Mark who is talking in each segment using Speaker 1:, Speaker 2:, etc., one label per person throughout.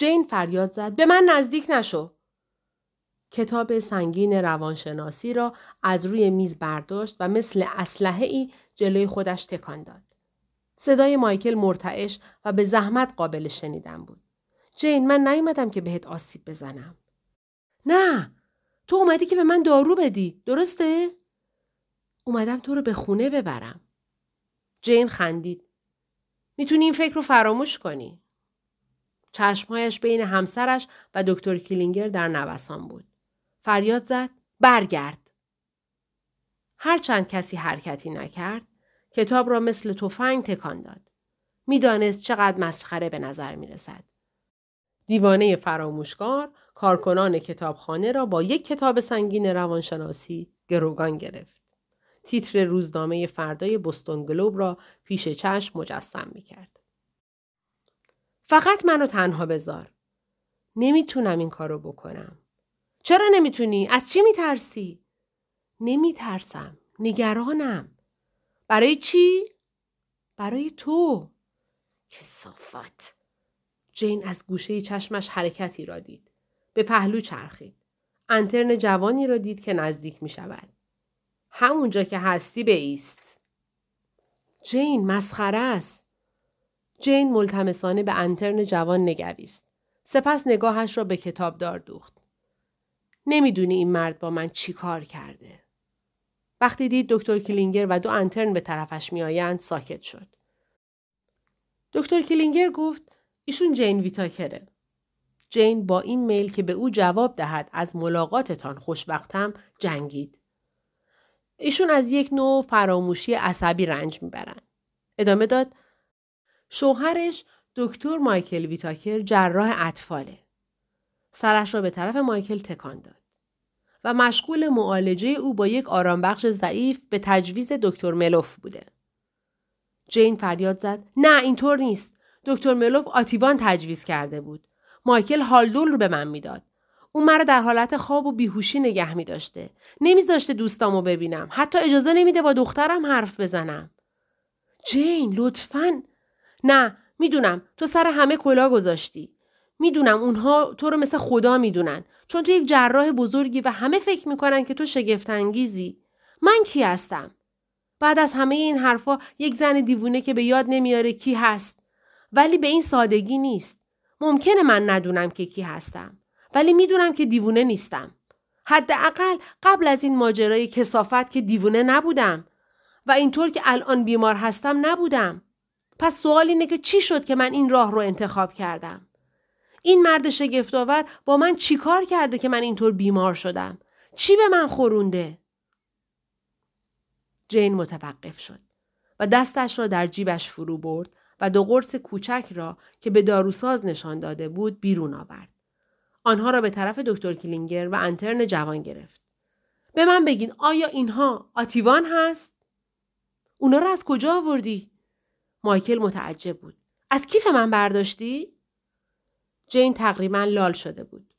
Speaker 1: جین فریاد زد به من نزدیک نشو. کتاب سنگین روانشناسی را از روی میز برداشت و مثل اسلحه ای جلوی خودش تکان داد. صدای مایکل مرتعش و به زحمت قابل شنیدن بود. جین من نیومدم که بهت آسیب بزنم. نه تو اومدی که به من دارو بدی درسته؟ اومدم تو رو به خونه ببرم. جین خندید. می‌تونی این فکر رو فراموش کنی. چشمهایش بین همسرش و دکتر کلینگر در نوسان بود. فریاد زد برگرد. هرچند کسی حرکتی نکرد کتاب را مثل تفنگ تکان داد. می‌دانست چقدر مسخره به نظر می رسد. دیوانه فراموشکار کارکنان کتابخانه را با یک کتاب سنگین روانشناسی گروگان گرفت. تیتر روزنامه فردای بستون گلوب را پیش چشم مجسم می کرد. فقط منو تنها بذار. نمی‌تونم این کارو بکنم. چرا نمی‌تونی؟ از چی میترسی؟ نمیترسم. نگرانم. برای چی؟ برای تو. کسافت. جین از گوشه چشمش حرکتی را دید. به پهلو چرخید. انترن جوانی را دید که نزدیک می شود. همونجا که هستی بیست. جین مسخره است. جین ملتمسانه به انترن جوان نگریست. سپس نگاهش را به کتاب دار دوخت. نمی‌دونی این مرد با من چی کار کرده. وقتی دید دکتر کلینگر و دو انترن به طرفش میآیند ساکت شد. دکتر کلینگر گفت ایشون جین ویتاکره. جین با این میل که به او جواب دهد از ملاقاتتان خوشبختم جنگید. ایشون از یک نوع فراموشی عصبی رنج می‌برند. ادامه داد شوهرش دکتر مایکل ویتاکر جراح اطفاله. سرش را به طرف مایکل تکان داد. و مشغول معالجه او با یک آرامبخش ضعیف به تجویز دکتر ملوف بوده. جین فریاد زد نه اینطور نیست. دکتر ملوف آتیوان تجویز کرده بود. مایکل هالدول رو به من می‌داد. اون مرا در حالت خواب و بیهوشی نگه می داشته. نمیذاشته دوستامو ببینم. حتی اجازه نمیده با دخترم حرف بزنم. جین لطفا نه می‌دونم تو سر همه کلا گذاشتی. می‌دونم اونها تو رو مثل خدا می‌دونن چون تو یک جراح بزرگی و همه فکر می‌کنن که تو شگفت انگیزی. من کی هستم؟ بعد از همه این حرفا یک زن دیوونه که به یاد نمیاره کی هست. ولی به این سادگی نیست. ممکنه من ندونم که کی هستم. ولی می‌دونم که دیوونه نیستم. حداقل قبل از این ماجرای کسافت که دیوونه نبودم. و اینطور که الان بیمار هستم نبودم. پس سوال اینه که چی شد که من این راه رو انتخاب کردم؟ این مرد شگفتآور با من چیکار کرده که من اینطور بیمار شدم؟ چی به من خورونده؟ جین متوقف شد و دستش را در جیبش فرو برد و دو قرص کوچک را که به داروساز نشان داده بود بیرون آورد. آنها را به طرف دکتر کلینگر و انترن جوان گرفت. به من بگین آیا اینها آتیوان هست؟ اونا را از کجا آوردی؟ مایکل متعجب بود. از کیف من برداشتی؟ جین تقریبا لال شده بود.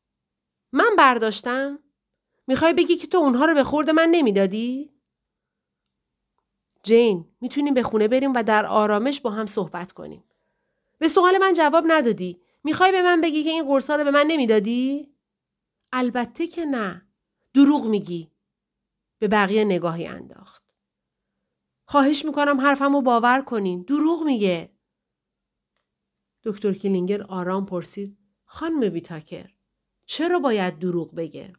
Speaker 1: من برداشتم؟ می‌خوای بگی که تو اونها رو به خورد من نمی‌دادی؟ جین می‌تونیم به خونه بریم و در آرامش با هم صحبت کنیم. به سوال من جواب ندادی. می‌خوای به من بگی که این قرصا رو به من نمی‌دادی؟ البته که نه. دروغ میگی. به بقیه نگاهی انداخت. خواهش می‌کنم حرفمو باور کنین. دروغ میگه. دکتر کلینگر آرام پرسید. خانم ویتاکر چرا باید دروغ بگه؟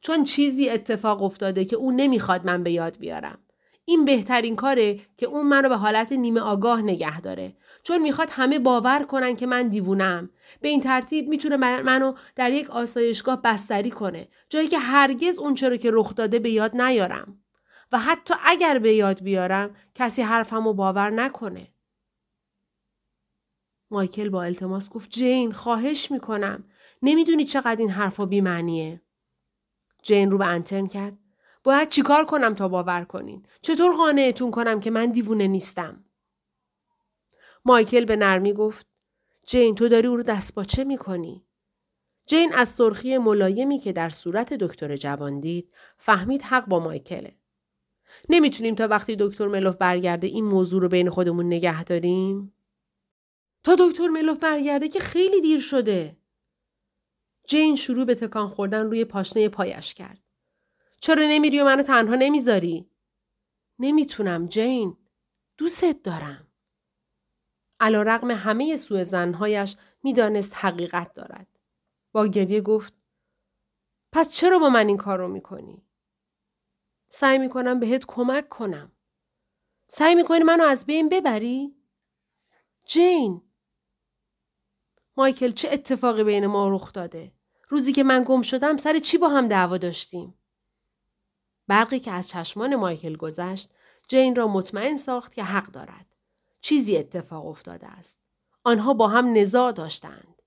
Speaker 1: چون چیزی اتفاق افتاده که اون نمی‌خواد من به یاد بیارم. این بهترین کاره که اون منو به حالت نیمه آگاه نگه داره. چون می‌خواد همه باور کنن که من دیوونم. به این ترتیب می‌تونه منو در یک آسایشگاه بستری کنه. جایی که هرگز اون چرا که رخ داده به یاد نیارم. و حتی اگر به یاد بیارم کسی حرفمو باور نکنه. مایکل با التماس گفت جین خواهش می‌کنم. نمی‌دونی چقدر این حرفا بیمعنیه. جین رو به انترن کرد. باید چیکار کنم تا باور کنین؟ چطور قانعتون کنم که من دیوونه نیستم؟ مایکل به نرمی گفت جین تو داری او رو دست باچه می‌کنی؟ جین از سرخی ملایمی که در صورت دکتر جوان دید فهمید حق با مایکله. نمی‌تونیم تا وقتی دکتر ملوف برگرده این موضوع رو بین خودمون نگه داریم؟ تا دکتر ملوف برگرده که خیلی دیر شده. جین شروع به تکان خوردن روی پاشنه پایش کرد. چرا نمیری و منو تنها نمی‌ذاری؟ نمی‌تونم جین. دوست دارم. علا رقم همه سوء زنهایش می‌دانست حقیقت دارد. با گریه گفت پس چرا با من این کار رو می‌کنی؟ سعی می‌کنم بهت کمک کنم. سعی می‌کنی منو از بین ببری؟ جین مایکل چه اتفاقی بین ما رخ داده؟ روزی که من گم شدم سر چی با هم دعوا داشتیم؟ برقی که از چشمان مایکل گذشت جین را مطمئن ساخت که حق دارد. چیزی اتفاق افتاده است. آنها با هم نزاع داشتند.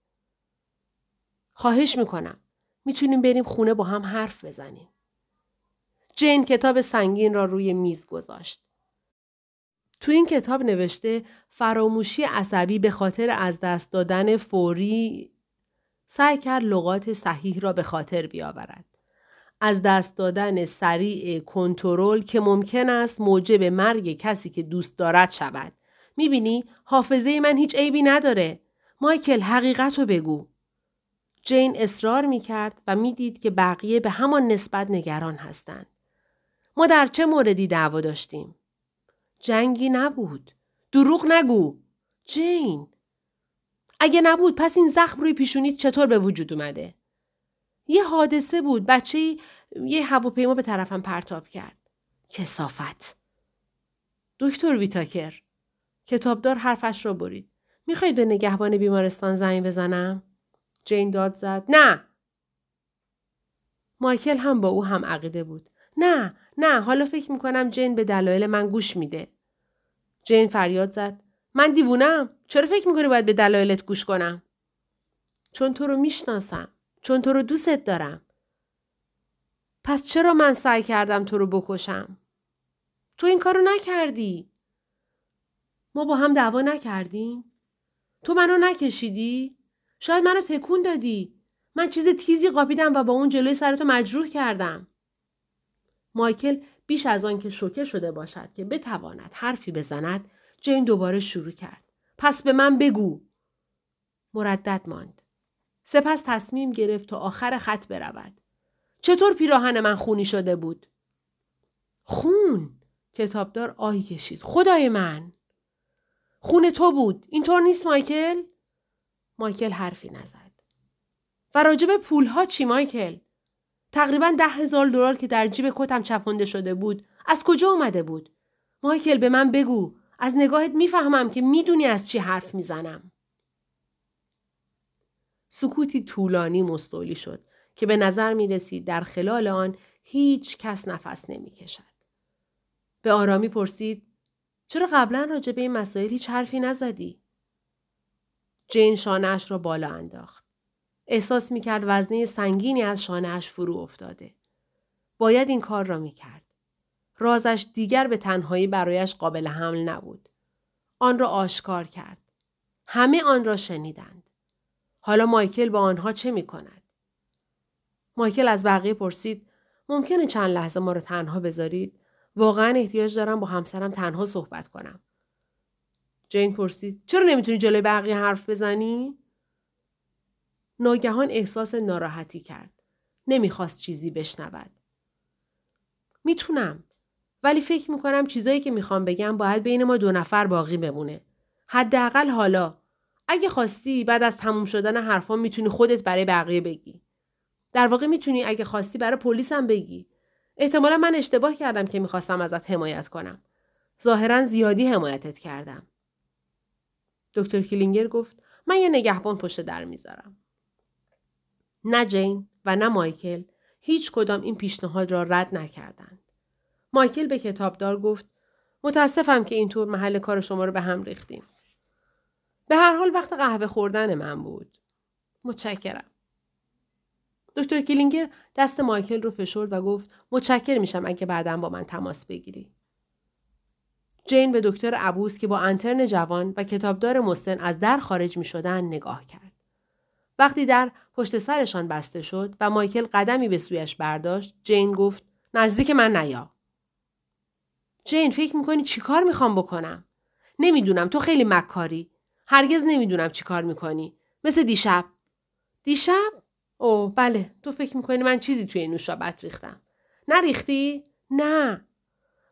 Speaker 1: خواهش می‌کنم. می‌تونیم بریم خونه با هم حرف بزنیم. جین کتاب سنگین را روی میز گذاشت. تو این کتاب نوشته فراموشی عصبی به خاطر از دست دادن فوری سعی کرد لغات صحیح را به خاطر بیاورد. از دست دادن سریع کنترل که ممکن است موجب مرگ کسی که دوست دارد شود. می‌بینی حافظه من هیچ عیبی نداره. مایکل حقیقت رو بگو. جین اصرار می‌کرد و می‌دید که بقیه به همان نسبت نگران هستند. ما در چه موردی دعوا داشتیم؟ جنگی نبود. دروغ نگو. جین. اگه نبود پس این زخم روی پیشونیت چطور به وجود اومده؟ یه حادثه بود. بچه یه هواپیما به طرفم پرتاب کرد. کسافت. دکتر ویتاکر. کتابدار حرفش را برید. می‌خواید به نگهبان بیمارستان زنگ بزنم؟ جین داد زد. نه. مایکل هم با او هم عقیده بود. نه نه حالا فکر می‌کنم جین به دلایل من گوش میده. جین فریاد زد. من دیوونم. چرا فکر می‌کنی باید به دلایلت گوش کنم؟ چون تو رو می‌شناسم. چون تو رو دوستت دارم. پس چرا من سعی کردم تو رو بکشم؟ تو این کارو نکردی. ما با هم دعوا نکردیم؟ تو منو نکشیدی؟ شاید منو تکون دادی. من چیز تیزی قاپیدم و با اون جلوی سرتو مجروح کردم. مایکل بیش از آن که شوکه شده باشد که بتواند حرفی بزند جین دوباره شروع کرد. پس به من بگو. مردد ماند. سپس تصمیم گرفت تا آخر خط برود. چطور پیراهن من خونی شده بود؟ خون؟ کتابدار آهی کشید. خدای من! خون تو بود. اینطور نیست مایکل؟ مایکل حرفی نزد. و راجب پولها چی مایکل؟ تقریبا ده هزار دلار که در جیب کتم چپنده شده بود از کجا اومده بود؟ مایکل به من بگو از نگاهت می‌فهمم که می‌دونی از چی حرف می‌زنم. سکوتی طولانی مستولی شد که به نظر می رسید در خلال آن هیچ کس نفس نمی کشد. به آرامی پرسید چرا قبلا راجع به این مسائل هیچ حرفی نزدی؟ جین شانهاش را بالا انداخت. احساس می کرد وزنه سنگینی از شانهاش فرو افتاده. باید این کار را می کرد. رازش دیگر به تنهایی برایش قابل حمل نبود. آن را آشکار کرد. همه آن را شنیدند. حالا مایکل با آنها چه می کند؟ مایکل از بقیه پرسید ممکنه چند لحظه ما رو تنها بذارید؟ واقعا احتیاج دارم با همسرم تنها صحبت کنم. جین پرسید چرا نمی‌تونی جلوی بقیه حرف بزنی؟ ناگهان احساس ناراحتی کرد. نمی‌خواست چیزی بشنود. می‌تونم. ولی فکر می‌کنم چیزایی که می‌خوام بگم باید بین ما دو نفر باقی بمونه. حداقل حالا. اگه خواستی بعد از تموم شدن حرفان می‌تونی خودت برای بقیه بگی. در واقع می‌تونی اگه خواستی برای پلیس هم بگی. احتمالا من اشتباه کردم که می‌خواستم ازت حمایت کنم. ظاهرا زیادی حمایتت کردم. دکتر کلینگر گفت من یه نگهبان پشت در می‌ذارم. نه جین و نه مایکل هیچ کدام این پیشنهاد را رد نکردند. مایکل به کتابدار گفت متاسفم که اینطور محل کار شما رو به هم ریختیم. به هر حال وقت قهوه خوردن من بود. متشکرم. دکتر کلینگر دست مایکل رو فشرد و گفت متشکر میشم اگه بعدا با من تماس بگیری. جین به دکتر عبوس که با انترن جوان و کتابدار مسن از در خارج می شدن نگاه کرد. وقتی در پشت سرشان بسته شد و مایکل قدمی به سویش برداشت جین گفت نزدیک من نیا. جین فکر می‌کنی چیکار می‌خوام بکنم؟ نمی‌دونم تو خیلی مکاری. هرگز نمی‌دونم چی کار می‌کنی. مثل دیشب. دیشب؟ اوه بله تو فکر می‌کنی من چیزی توی نوشابت ریختم. نریختی؟ نه.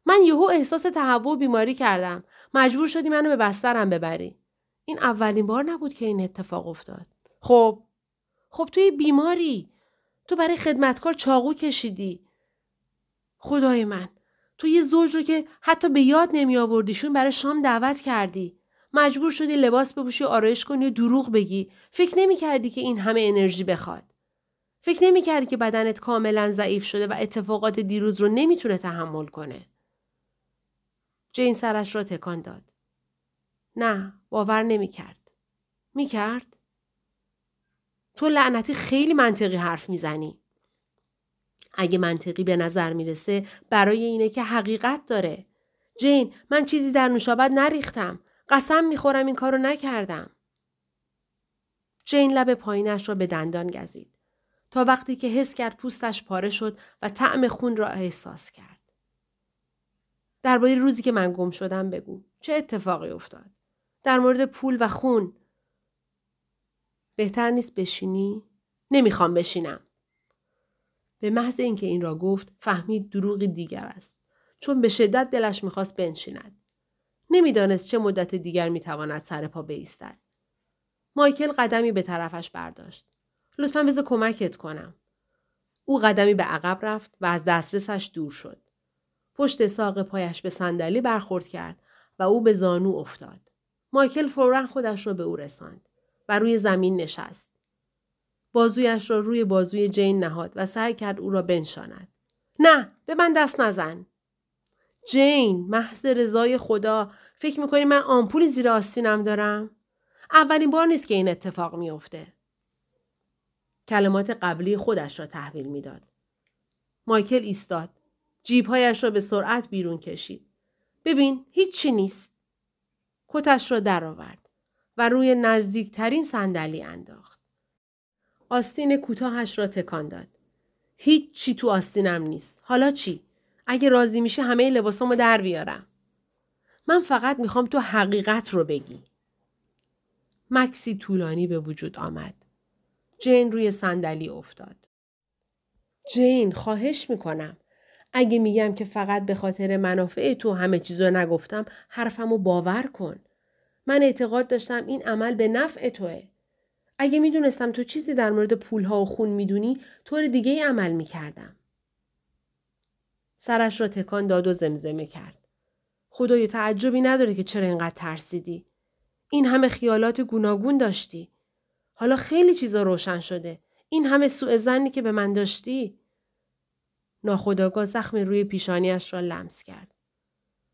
Speaker 1: من یهو احساس تهوع و بیماری کردم. مجبور شدی منو به بسترم ببری. این اولین بار نبود که این اتفاق افتاد. خب خب توی بیماری تو برای خدمتکار چاقو کشیدی. خدای من تو یه زوج رو که حتی به یاد نمی آوردیشون برای شام دعوت کردی. مجبور شدی لباس بپوشی آرایش کنی و دروغ بگی. فکر نمی کردی که این همه انرژی بخواد. فکر نمی کردی که بدنت کاملا ضعیف شده و اتفاقات دیروز رو نمی‌تونه تحمل کنه. جین سرش را تکان داد. نه باور نمی کرد. می کرد؟ تو لعنتی خیلی منطقی حرف می‌زنی. اگه منطقی به نظر می‌رسه برای اینه که حقیقت داره. جین من چیزی در نوشابت نریختم. قسم می‌خورم این کارو نکردم. جین لب پایینش را به دندان گزید. تا وقتی که حس کرد پوستش پاره شد و طعم خون را احساس کرد. درباره روزی که من گم شدم بگو. چه اتفاقی افتاد؟ در مورد پول و خون. بهتر نیست بشینی؟ نمی‌خوام بشینم. به محض اینکه این را گفت فهمید دروغی دیگر است. چون به شدت دلش می‌خواست بنشیند. نمی‌دانست چه مدت دیگر می‌تواند سر پا بایستد. مایکل قدمی به طرفش برداشت. لطفا بذار کمکت کنم. او قدمی به عقب رفت و از دسترسش دور شد. پشت ساق پایش به صندلی برخورد کرد و او به زانو افتاد. مایکل فورا خودش را به او رساند و روی زمین نشست. بازویش را روی بازوی جین نهاد و سعی کرد او را بنشاند. نه به من دست نزن. جین محض رضای خدا فکر می‌کنی من آمپولی زیر آستینم دارم؟ اولین بار نیست که این اتفاق میافته. کلمات قبلی خودش را تحویل می‌داد. مایکل ایستاد. جیبهایش را به سرعت بیرون کشید. ببین هیچی نیست. کتش را درآورد و روی نزدیکترین صندلی انداخت. آستین کوتاهش را تکان داد. هیچ چی تو آستینم نیست. حالا چی؟ اگه راضی میشه همه لباسامو در بیارم. من فقط می‌خوام تو حقیقت رو بگی. مکسی طولانی به وجود آمد. جین روی صندلی افتاد. جین خواهش می‌کنم. اگه میگم که فقط به خاطر منافع تو همه چیزو نگفتم حرفمو باور کن. من اعتقاد داشتم این عمل به نفع توه. اگه می‌دونستم تو چیزی در مورد پولها و خون می‌دونی طور دیگه ای عمل می‌کردم. سرش را تکان داد و زمزمه کرد. خدای تعجبی نداره که چرا اینقدر ترسیدی. این همه خیالات گوناگون داشتی. حالا خیلی چیزا روشن شده. این همه سوء زنی که به من داشتی. ناخداگاه زخم روی پیشانیش را لمس کرد.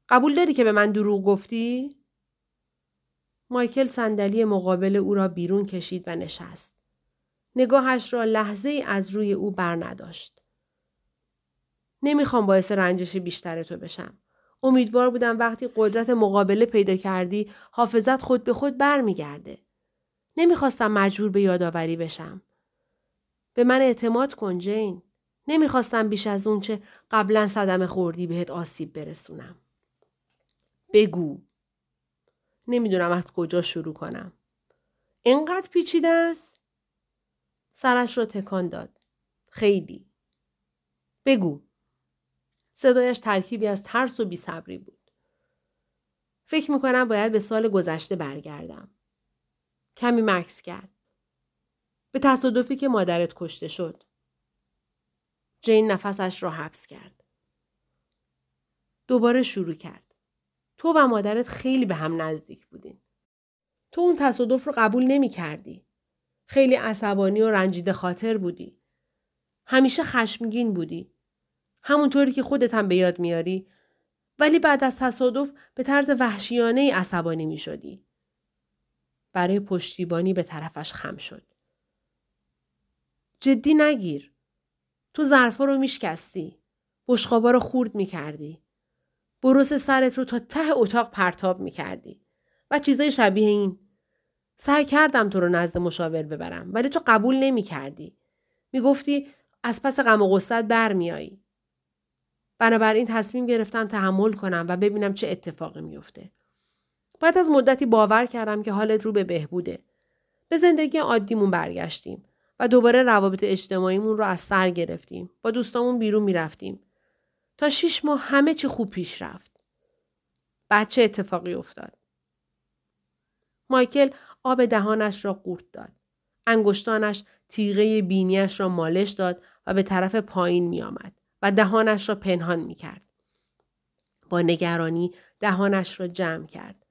Speaker 1: قبول داری که به من دروغ گفتی؟ مایکل صندلی مقابل او را بیرون کشید و نشست. نگاهش را لحظه ای از روی او بر نداشت. نمی‌خوام باعث رنجش بیشتر تو بشم. امیدوار بودم وقتی قدرت مقابله پیدا کردی حافظت خود به خود برمیگرده. نمی‌خواستم مجبور به یادآوری بشم. به من اعتماد کن جین. نمی‌خواستم بیش از اون چه قبلا صدم خوردی بهت آسیب برسونم. بگو. نمی‌دونم از کجا شروع کنم. اینقدر پیچیده است؟ سرش را تکان داد. خیلی. بگو. صدایش ترکیبی از ترس و بیصبری بود. فکر می‌کنم باید به سال گذشته برگردم. کمی مکس کرد. به تصادفی که مادرت کشته شد. جین نفسش را حبس کرد. دوباره شروع کرد. تو و مادرت خیلی به هم نزدیک بودین. تو اون تصادف رو قبول نمی کردی. خیلی عصبانی و رنجیده خاطر بودی. همیشه خشمگین بودی. همونطوری که خودت هم به یاد میاری. ولی بعد از تصادف به طرز وحشیانه عصبانی می شدی. برای پشتیبانی به طرفش خم شد. جدی نگیر. تو ظرفا رو میشکستی. بشقابا رو خورد می‌کردی. بروس سرت رو تا ته اتاق پرتاب می‌کردی. و چیزای شبیه این. سعی کردم تو رو نزد مشاور ببرم ولی تو قبول نمی‌کردی. می‌گفتی از پس غم و غصت برمیایی. بنابراین تصمیم گرفتم تحمل کنم و ببینم چه اتفاقی میفته. بعد از مدتی باور کردم که حالت رو به بهبوده. به زندگی عادیمون برگشتیم و دوباره روابط اجتماعیمون رو از سر گرفتیم. با دوستامون بیرون می‌رفتیم. تا شیش ماه همه چی خوب پیش رفت. بعد چه اتفاقی افتاد؟ مایکل آب دهانش را قورت داد. انگشتانش تیغه بینیش را مالش داد و به طرف پایین می آمد و دهانش را پنهان می کرد. با نگرانی دهانش را جمع کرد.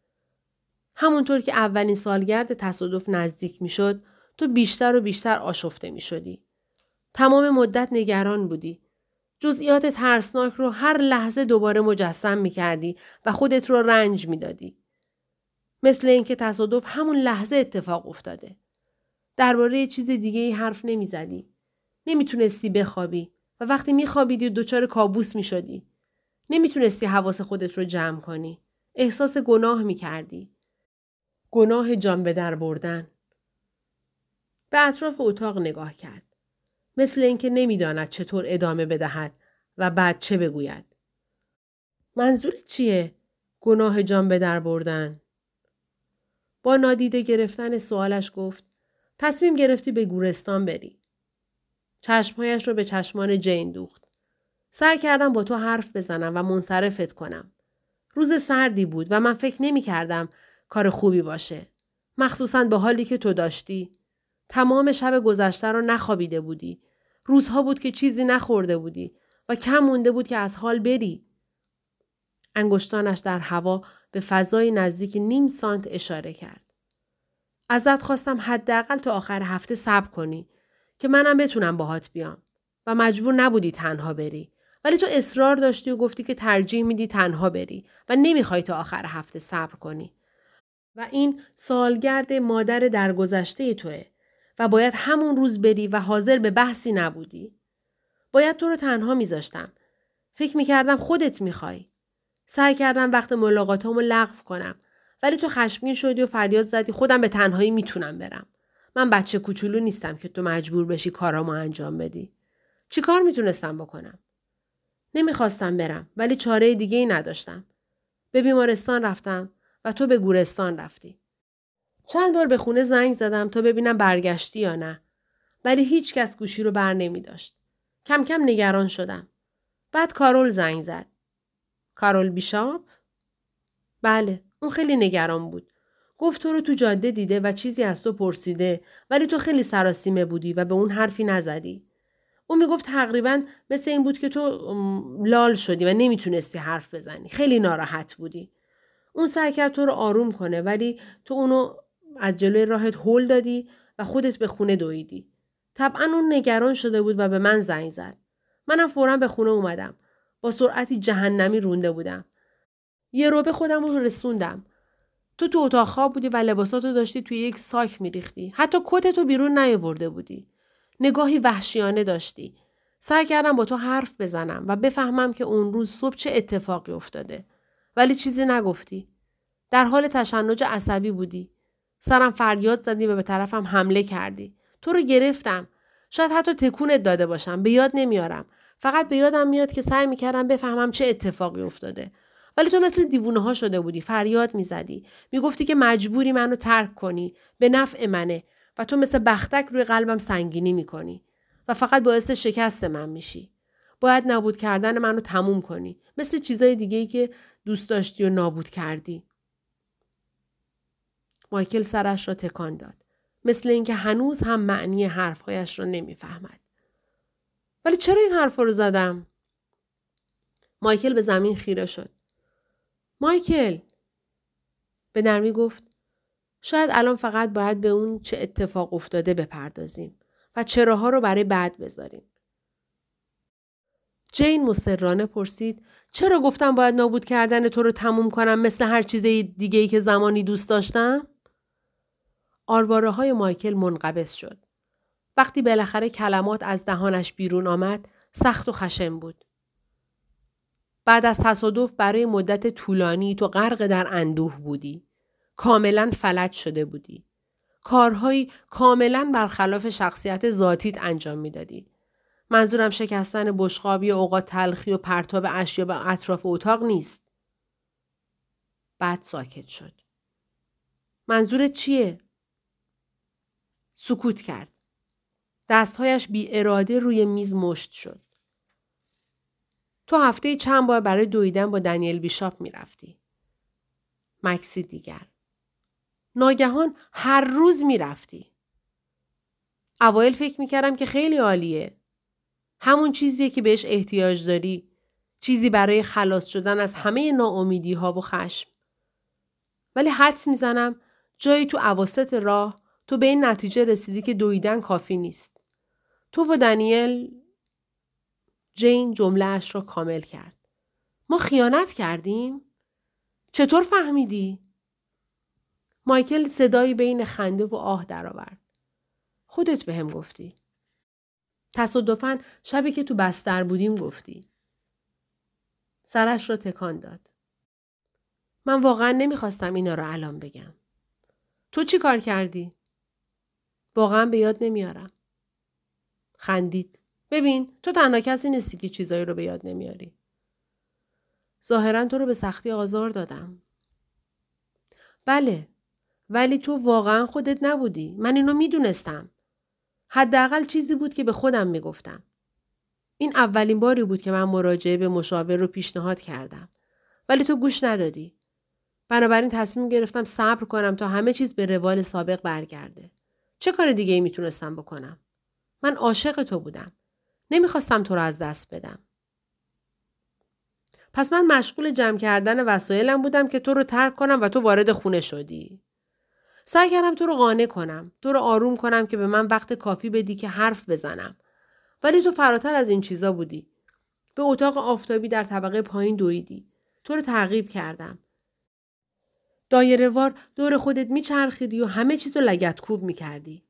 Speaker 1: همونطور که اولین سالگرد تصادف نزدیک می شد، تو بیشتر و بیشتر آشفته می شدی. تمام مدت نگران بودی. جزئیات ترسناک رو هر لحظه دوباره مجسم می کردی و خودت رو رنج می دادی. مثل اینکه تصادف همون لحظه اتفاق افتاده. درباره چیز دیگه ای حرف نمی زدی. نمی‌تونستی بخوابی و وقتی میخوابیدی دچار کابوس می‌شدی. نمی‌تونستی حواس خودت رو جمع کنی. احساس گناه می‌کردی. گناه جان به در بردن. به اطراف اتاق نگاه کرد. مثل اینکه نمی‌داند چطور ادامه بدهد و بعد چه بگوید. منظور چیه؟ گناه جان به در بردن. با نادیده گرفتن سوالش گفت تصمیم گرفتی به گورستان بری. چشمهایش رو به چشمان جین دوخت. سعی کردم با تو حرف بزنم و منصرفت کنم. روز سردی بود و من فکر نمی کردم کار خوبی باشه. مخصوصا به حالی که تو داشتی. تمام شب گذشته رو نخوابیده بودی. روزها بود که چیزی نخورده بودی و کم مونده بود که از حال بری. انگشتانش در هوا به فضای نزدیک نیم سانت اشاره کرد. ازت خواستم حداقل تا آخر هفته صبر کنی که منم بتونم باهات بیام و مجبور نبودی تنها بری ولی تو اصرار داشتی و گفتی که ترجیح میدی تنها بری و نمی‌خوای تا آخر هفته صبر کنی و این سالگرد مادر درگذشته توه و باید همون روز بری و حاضر به بحثی نبودی باید تو رو تنها میذاشتم فکر می‌کردم خودت می‌خوای سعی کردم وقت ملاقاتامو لغو کنم ولی تو خشمگین شدی و فریاد زدی خودم به تنهایی می‌تونم برم من بچه کوچولو نیستم که تو مجبور بشی کارامو انجام بدی. چی کار می‌تونستم بکنم؟ نمی‌خواستم برم ولی چاره دیگه ای نداشتم. به بیمارستان رفتم و تو به گورستان رفتی. چند بار به خونه زنگ زدم تا ببینم برگشتی یا نه. ولی هیچ کس گوشی رو بر نمی داشت. کم کم نگران شدم. بعد کارول زنگ زد. کارول بیشاپ؟ بله، اون خیلی نگران بود. گفت تو رو تو جاده دیده و چیزی از تو پرسیده ولی تو خیلی سراسیمه بودی و به اون حرفی نزدی. او می‌گفت تقریبا مثل این بود که تو لال شدی و نمی‌تونستی حرف بزنی. خیلی ناراحت بودی. اون سعی کرد تو رو آروم کنه ولی تو اونو از جلوی راهت هل دادی و خودت به خونه دویدی. طبعا اون نگران شده بود و به من زنگ زد. منم فورا به خونه اومدم. با سرعتی جهنمی رونده بودم. یه روبه خودم رو رسوندم. تو تو اتاق خواب بودی و لباساتو داشتی توی یک ساک میریختی. حتی کتتو بیرون نیاورده بودی. نگاهی وحشیانه داشتی. سعی کردم با تو حرف بزنم و بفهمم که اون روز صبح چه اتفاقی افتاده. ولی چیزی نگفتی. در حال تشنج عصبی بودی. سرم فریاد زدی و به طرفم حمله کردی. تو رو گرفتم. شاید حتی تکونت داده باشم. به یاد نمیارم. فقط به یادم میاد که سعی می‌کردم بفهمم چه اتفاقی افتاده. ولی تو مثل دیوونه ها شده بودی فریاد می‌زدی می‌گفتی که مجبوری منو ترک کنی به نفع منه و تو مثل بختک روی قلبم سنگینی می‌کنی و فقط باعث شکست من میشی باید نابود کردن منو تموم کنی مثل چیزای دیگه ای که دوست داشتی و نابود کردی مایکل سرش را تکان داد. مثل اینکه هنوز هم معنی حرفهایش را نمی‌فهمد. ولی چرا این حرف رو زدم؟ مایکل به زمین خیره شد. مایکل! به نرمی گفت شاید الان فقط باید به اون چه اتفاق افتاده بپردازیم و چراها رو برای بعد بذاریم. جین مصرانه پرسید چرا گفتم باید نابود کردن تو رو تموم کنم مثل هر چیز دیگه ای که زمانی دوست داشتم؟ آرواره های مایکل منقبض شد. وقتی بالاخره کلمات از دهانش بیرون آمد سخت و خشم بود. بعد از تصادف برای مدت طولانی تو غرق در اندوه بودی. کاملا فلج شده بودی. کارهایی کاملا برخلاف شخصیت ذاتیت انجام می‌دادی. منظورم شکستن بشقابی اوقات تلخی و پرتاب اشیا به اطراف اتاق نیست. بعد ساکت شد. منظورت چیه؟ سکوت کرد. دستهایش بی اراده روی میز مشت شد. تو هفته چند بار برای دویدن با دنیل بیشاپ می‌رفتی. مکسی دیگر. ناگهان هر روز می‌رفتی. اوایل فکر می‌کردم که خیلی عالیه. همون چیزیه که بهش احتیاج داری. چیزی برای خلاص شدن از همه ناامیدی ها و خشم. ولی حدس می‌زنم جایی تو عواست راه تو به این نتیجه رسیدی که دویدن کافی نیست. تو و دنیل جین جمله اش را کامل کرد. ما خیانت کردیم؟ چطور فهمیدی؟ مایکل صدایی بین خنده و آه درآورد. خودت به هم گفتی. تصادفاً شبی که تو بستر بودیم گفتی. سرش را تکان داد. من واقعا نمی‌خواستم اینا رو الان بگم. تو چی کار کردی؟ واقعا به یاد نمیارم. خندید. ببین تو تنها کسی نیستی که چیزایی رو به یاد نمیاری. ظاهرا تو رو به سختی آزار دادم. بله ولی تو واقعا خودت نبودی. من اینو می‌دونستم. حداقل چیزی بود که به خودم می‌گفتم. این اولین باری بود که من مراجعه به مشاور رو پیشنهاد کردم. ولی تو گوش ندادی. بنابراین تصمیم گرفتم صبر کنم تا همه چیز به روال سابق برگرده. چه کار دیگه ای می‌تونستم بکنم؟ من عاشق تو بودم. نمی‌خواستم تو رو از دست بدم. پس من مشغول جمع کردن وسایلم بودم که تو رو ترک کنم و تو وارد خونه شدی. سعی کردم تو رو قانع کنم. تو رو آروم کنم که به من وقت کافی بدی که حرف بزنم. ولی تو فراتر از این چیزا بودی. به اتاق آفتابی در طبقه پایین دویدی. تو رو تعقیب کردم. دایره وار دور خودت میچرخیدی و همه چیز رو لگت کوب می‌کردی.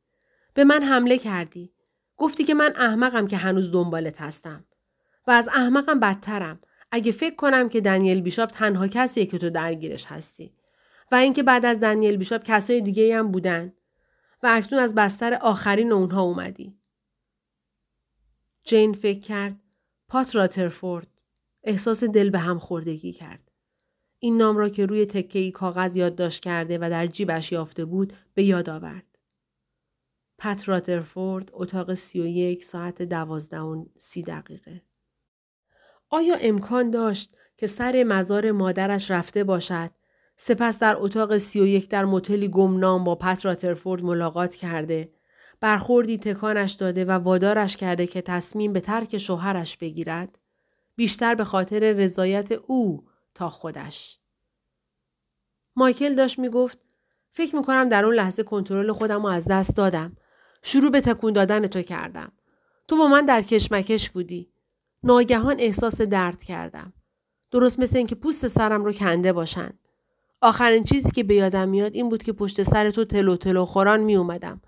Speaker 1: به من حمله کردی. گفتی که من احمقم که هنوز دنبالت هستم. و از احمقم بدترم. اگه فکر کنم که دنیل بیشاپ تنها کسیه که تو درگیرش هستی. و اینکه بعد از دنیل بیشاپ کسای دیگه هم بودن. و اکنون از بستر آخرین اونها اومدی. جین فکر کرد. پات راترفورد. احساس دل به هم خوردگی کرد. این نام را که روی تکه کاغذ یادداشت کرده و در جیبش یافته بود به یاد آورد. پت راترفورد اتاق سی و یک ساعت دوازده و سی دقیقه. آیا امکان داشت که سر مزار مادرش رفته باشد سپس در اتاق سی و یک در متلی گمنام با پت راترفورد ملاقات کرده برخوردی تکانش داده و وادارش کرده که تصمیم به ترک شوهرش بگیرد بیشتر به خاطر رضایت او تا خودش. مایکل داشت می‌گفت فکر می‌کنم در اون لحظه کنترل خودم رو از دست دادم. شروع به تکون دادن تو کردم. تو با من در کشمکش بودی. ناگهان احساس درد کردم. درست مثل اینکه پوست سرم رو کنده باشند. آخرین چیزی که به یادم میاد این بود که پشت سر تو تلو تلو خوران می اومدم.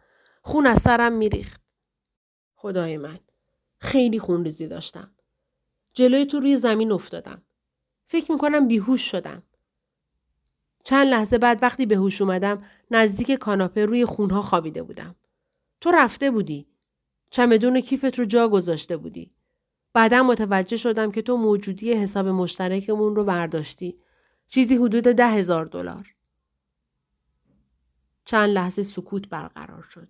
Speaker 1: خون از سرم میریخت. خدای من. خیلی خون ریزی داشتم. جلوی تو روی زمین افتادم. فکر می‌کنم بیهوش شدم. چند لحظه بعد وقتی به هوش اومدم نزدیک کاناپه روی خونها خوابیده بودم. تو رفته بودی. چمدون کیفت رو جا گذاشته بودی. بعدا متوجه شدم که تو موجودی حساب مشترکمون رو برداشتی. چیزی حدود ده هزار دلار. چند لحظه سکوت برقرار شد.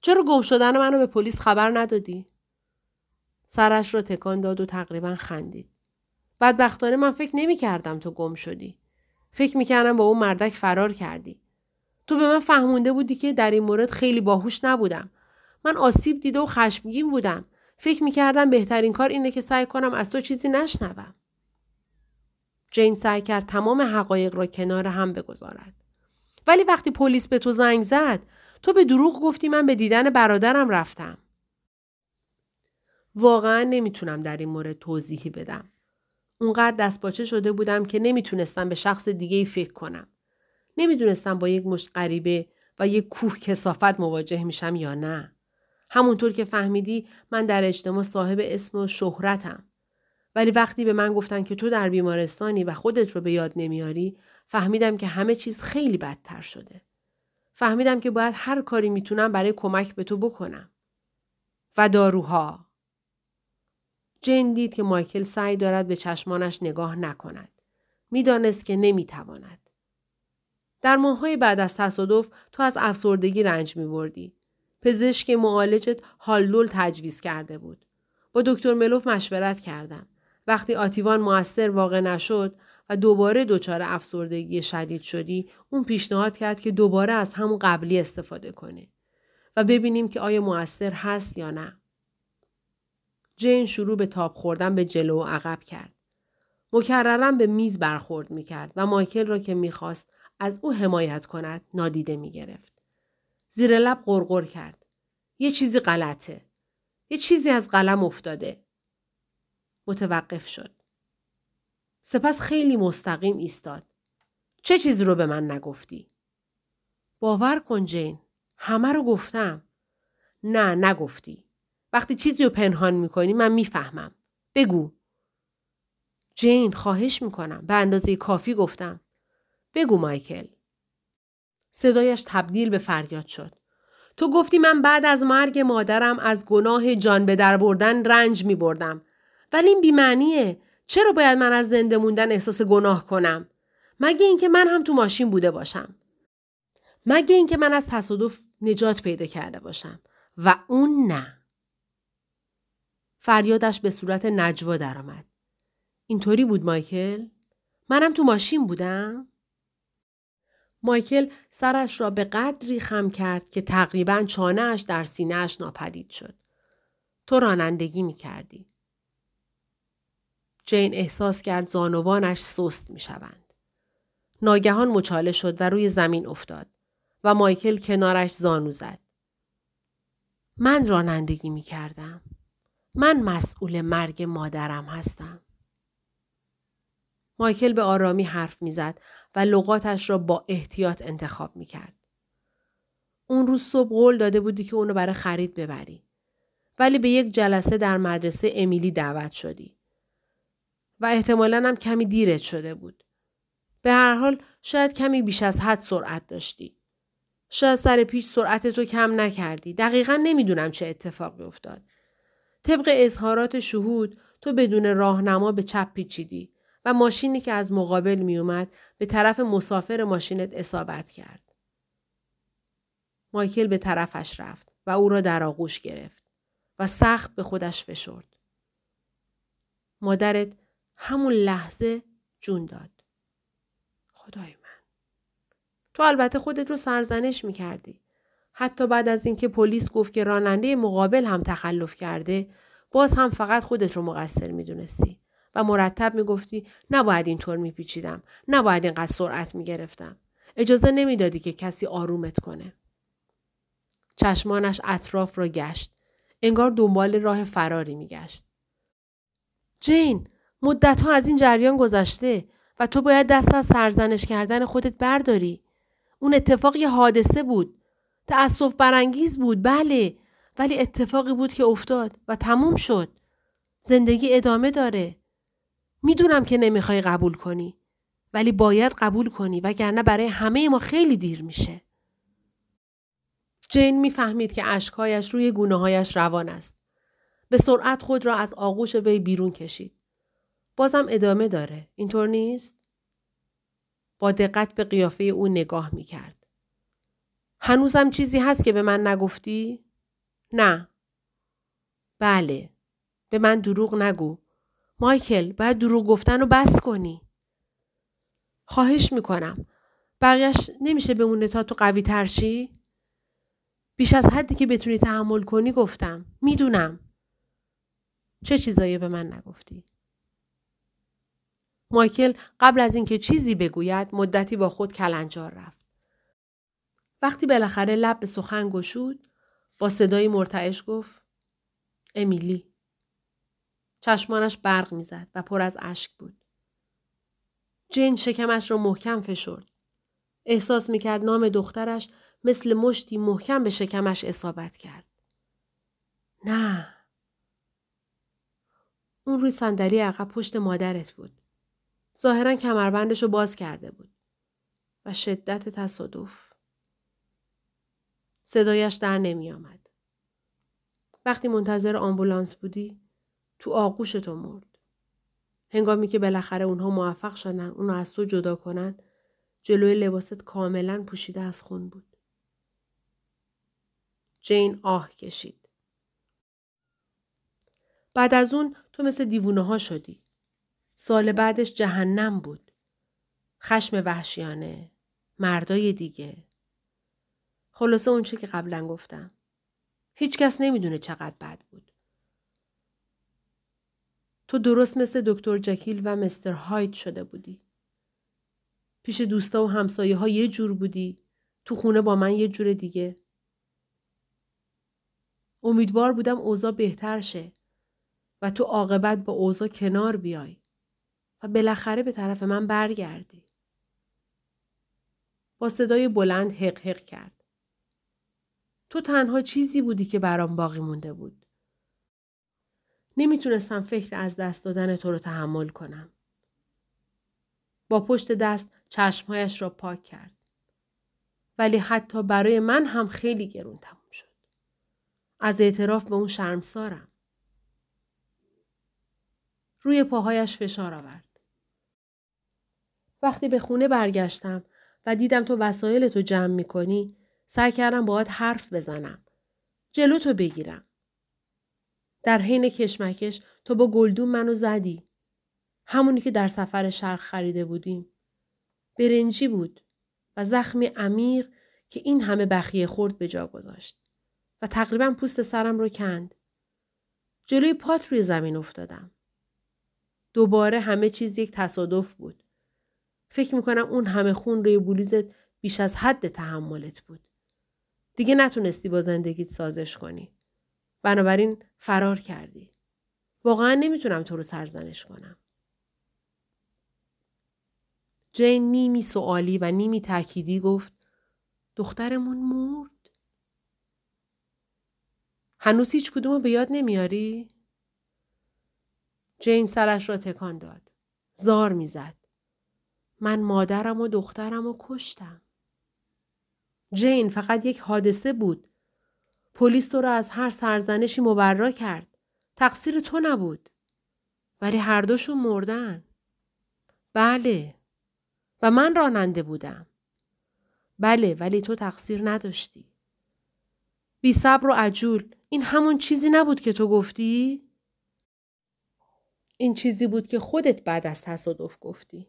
Speaker 1: چرا گم شدن منو به پلیس خبر ندادی؟ سرش را تکان داد و تقریبا خندید. بدبختانه من فکر نمی کردم تو گم شدی. فکر می کردم با اون مردک فرار کردی. تو به من فهمونده بودی که در این مورد خیلی باهوش نبودم. من آسیب دیده و خشمگین بودم. فکر می کردم بهترین کار اینه که سعی کنم از تو چیزی نشنوم. جین سعی کرد تمام حقایق را کنار هم بگذارد. ولی وقتی پلیس به تو زنگ زد تو به دروغ گفتی من به دیدن برادرم رفتم. واقعا نمی‌تونم در این مورد توضیحی بدم. اونقدر دستپاچه شده بودم که نمی‌تونستم به شخص دیگه ای فکر کنم. نمی‌دونستم با یک مشت غریبه و یک کوه کسافت مواجه میشم یا نه. همونطور که فهمیدی من در اجتماع صاحب اسم و شهرتم. ولی وقتی به من گفتن که تو در بیمارستانی و خودت رو به یاد نمیاری فهمیدم که همه چیز خیلی بدتر شده. فهمیدم که باید هر کاری می‌تونم برای کمک به تو بکنم. و داروها. جین دید که مایکل سعی دارد به چشمانش نگاه نکند. می‌دانست که نمی‌تواند. در ماههای بعد از تصادف تو از افسردگی رنج می بردی. پزشک معالجت هالدول تجویز کرده بود. با دکتر ملوف مشورت کردم. وقتی آتیوان موثر واقع نشد و دوباره دچار افسردگی شدید شدی اون پیشنهاد کرد که دوباره از همون قبلی استفاده کنه و ببینیم که آیا موثر هست یا نه. جین شروع به تاب خوردن به جلو و عقب کرد. مکررم به میز برخورد می کرد و مایکل را که می‌خواست از او حمایت کند نادیده می گرفت. زیر لب غرغر کرد. یه چیزی غلطه. یه چیزی از قلم افتاده. متوقف شد. سپس خیلی مستقیم ایستاد. چه چیزی رو به من نگفتی؟ باور کن جین. همه رو گفتم. نه نگفتی. وقتی چیزی رو پنهان می‌کنی من می‌فهمم. بگو. جین خواهش می‌کنم. به اندازه کافی گفتم. بگو مایکل. صدایش تبدیل به فریاد شد. تو گفتی من بعد از مرگ مادرم از گناه جان به در بردن رنج می بردم. ولی این بیمعنیه. چرا باید من از زنده موندن احساس گناه کنم؟ مگه اینکه من هم تو ماشین بوده باشم. مگه اینکه من از تصادف نجات پیدا کرده باشم. و اون نه. فریادش به صورت نجوا درآمد. اینطوری بود مایکل؟ منم تو ماشین بودم؟ مایکل سرش را به قدری خم کرد که تقریبا چانهش در سینهش ناپدید شد. تو رانندگی می کردی. جین احساس کرد زانوانش سست می شوند. ناگهان مچاله شد و روی زمین افتاد و مایکل کنارش زانو زد. من رانندگی می کردم. من مسئول مرگ مادرم هستم. مایکل به آرامی حرف می‌زد و لغاتش را با احتیاط انتخاب می کرد. اون روز صبح قول داده بودی که اونو برای خرید ببری. ولی به یک جلسه در مدرسه امیلی دعوت شدی. و احتمالا هم کمی دیرت شده بود. به هر حال شاید کمی بیش از حد سرعت داشتی. شاید سر پیش سرعت تو کم نکردی. دقیقا نمی‌دونم چه اتفاقی افتاد. طبق اظهارات شهود تو بدون راهنما به چپ پیچیدی و ماشینی که از مقابل می اومد به طرف مسافر ماشینت اصابت کرد. مایکل به طرفش رفت و او را در آغوش گرفت و سخت به خودش فشرد. مادرت همون لحظه جون داد. خدای من. تو البته خودت رو سرزنش می کردی. حتی بعد از اینکه پلیس گفت که راننده مقابل هم تخلف کرده باز هم فقط خودت رو مقصر می دونستی. و مرتب می گفتی نباید اینطور می پیچیدم. نباید اینقدر سرعت می گرفتم. اجازه نمی‌دادی که کسی آرومت کنه. چشمانش اطراف را گشت. انگار دنبال راه فراری می گشت. جین مدت ها از این جریان گذشته و تو باید دست از سرزنش کردن خودت برداری. اون اتفاق یه حادثه بود. تأصف برانگیز بود بله ولی اتفاقی بود که افتاد و تموم شد. زندگی ادامه داره. می‌دونم که نمی‌خوای قبول کنی ولی باید قبول کنی وگرنه برای همه ما خیلی دیر میشه. جین می‌فهمید که اشکهایش روی گونه هایش روان است. به سرعت خود را از آغوش وی بیرون کشید. بازم ادامه داره. اینطور نیست؟ با دقت به قیافه او نگاه می کرد. هنوزم چیزی هست که به من نگفتی؟ نه. بله. به من دروغ نگو. مایکل باید دروغ گفتن رو بس کنی. خواهش می‌کنم. بقیهش نمیشه بمونه تا تو قوی ترشی؟ بیش از حدی که بتونی تحمل کنی گفتم. می‌دونم. چه چیزایی به من نگفتی؟ مایکل قبل از اینکه چیزی بگوید مدتی با خود کلنجار رفت. وقتی بالاخره لب به سخن گشود با صدای مرتعش گفت امیلی چشمانش برق می‌زد و پر از اشک بود. جین شکمش را محکم فشرد. احساس می‌کرد نام دخترش مثل مشتی محکم به شکمش اصابت کرد. نه. اون روی صندلی عقب پشت مادرت بود. ظاهرا کمربندش رو باز کرده بود. و شدت تصادف. صدایش در نمی آمد. وقتی منتظر آمبولانس بودی تو آغوش تو مرد. هنگامی که بالاخره اونها موفق شدن اونو از تو جدا کنن جلوی لباست کاملا پوشیده از خون بود. جین آه کشید. بعد از اون تو مثل دیوونه ها شدی. سال بعدش جهنم بود. خشم وحشیانه. مردای دیگه. خلاصه اونچه که قبلا گفتم. هیچ کس نمی‌دونه چقدر بد بود. تو درست مثل دکتر جکیل و مستر هایت شده بودی. پیش دوستا و همسایه ها یه جور بودی. تو خونه با من یه جور دیگه. امیدوار بودم اوضاع بهتر شه و تو عاقبت با اوضاع کنار بیای و بالاخره به طرف من برگردی. با صدای بلند حق حق کرد. تو تنها چیزی بودی که برام باقی مونده بود. نمی‌تونستم فکر از دست دادن تو رو تحمل کنم. با پشت دست چشمهایش را پاک کرد. ولی حتی برای من هم خیلی گرون تموم شد. از اعتراف به اون شرمسارم. روی پاهایش فشار آورد. وقتی به خونه برگشتم و دیدم تو وسایل تو جمع می‌کنی سعی کردم باهات حرف بزنم. جلو تو بگیرم. در حین کشمکش تو با گلدون منو زدی. همونی که در سفر شرق خریده بودیم. برنجی بود و زخمی عمیق که این همه بخیه خورد به جا گذاشت. و تقریبا پوست سرم رو کند. جلوی پات روی زمین افتادم. دوباره همه چیز یک تصادف بود. فکر می‌کنم اون همه خون روی بولیزت بیش از حد تحملت بود. دیگه نتونستی با زندگیت سازش کنی. بنابراین فرار کردی. واقعا نمی‌تونم تو رو سرزنش کنم. جین نیمی سوالی و نیمی تأکیدی گفت دخترمون مرد؟ هنوز هیچ کدومو به یاد نمیاری؟ جین سرش را تکان داد. زار می‌زد. من مادرم و دخترم و کشتم. جین فقط یک حادثه بود. پلیس تو را از هر سرزنشی مبرا کرد. تقصیر تو نبود. ولی هر دوشون مردن. بله. و من راننده بودم. بله ولی تو تقصیر نداشتی. بی صبر و عجول این همون چیزی نبود که تو گفتی؟ این چیزی بود که خودت بعد از تصادف گفتی.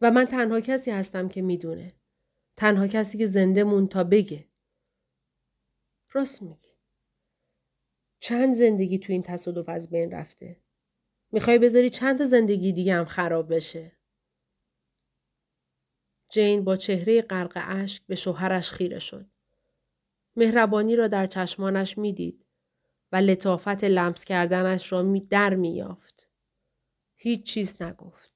Speaker 1: و من تنها کسی هستم که می‌دونه. تنها کسی که زنده مون تا بگه. راست میگه. چند زندگی تو این تصادف از بین رفته. می‌خوای بذاری چند تا زندگی دیگه هم خراب بشه. جین با چهره غرق اشک به شوهرش خیره شد. مهربانی را در چشمانش می‌دید و لطافت لمس کردنش را می در میافت. هیچ چیز نگفت.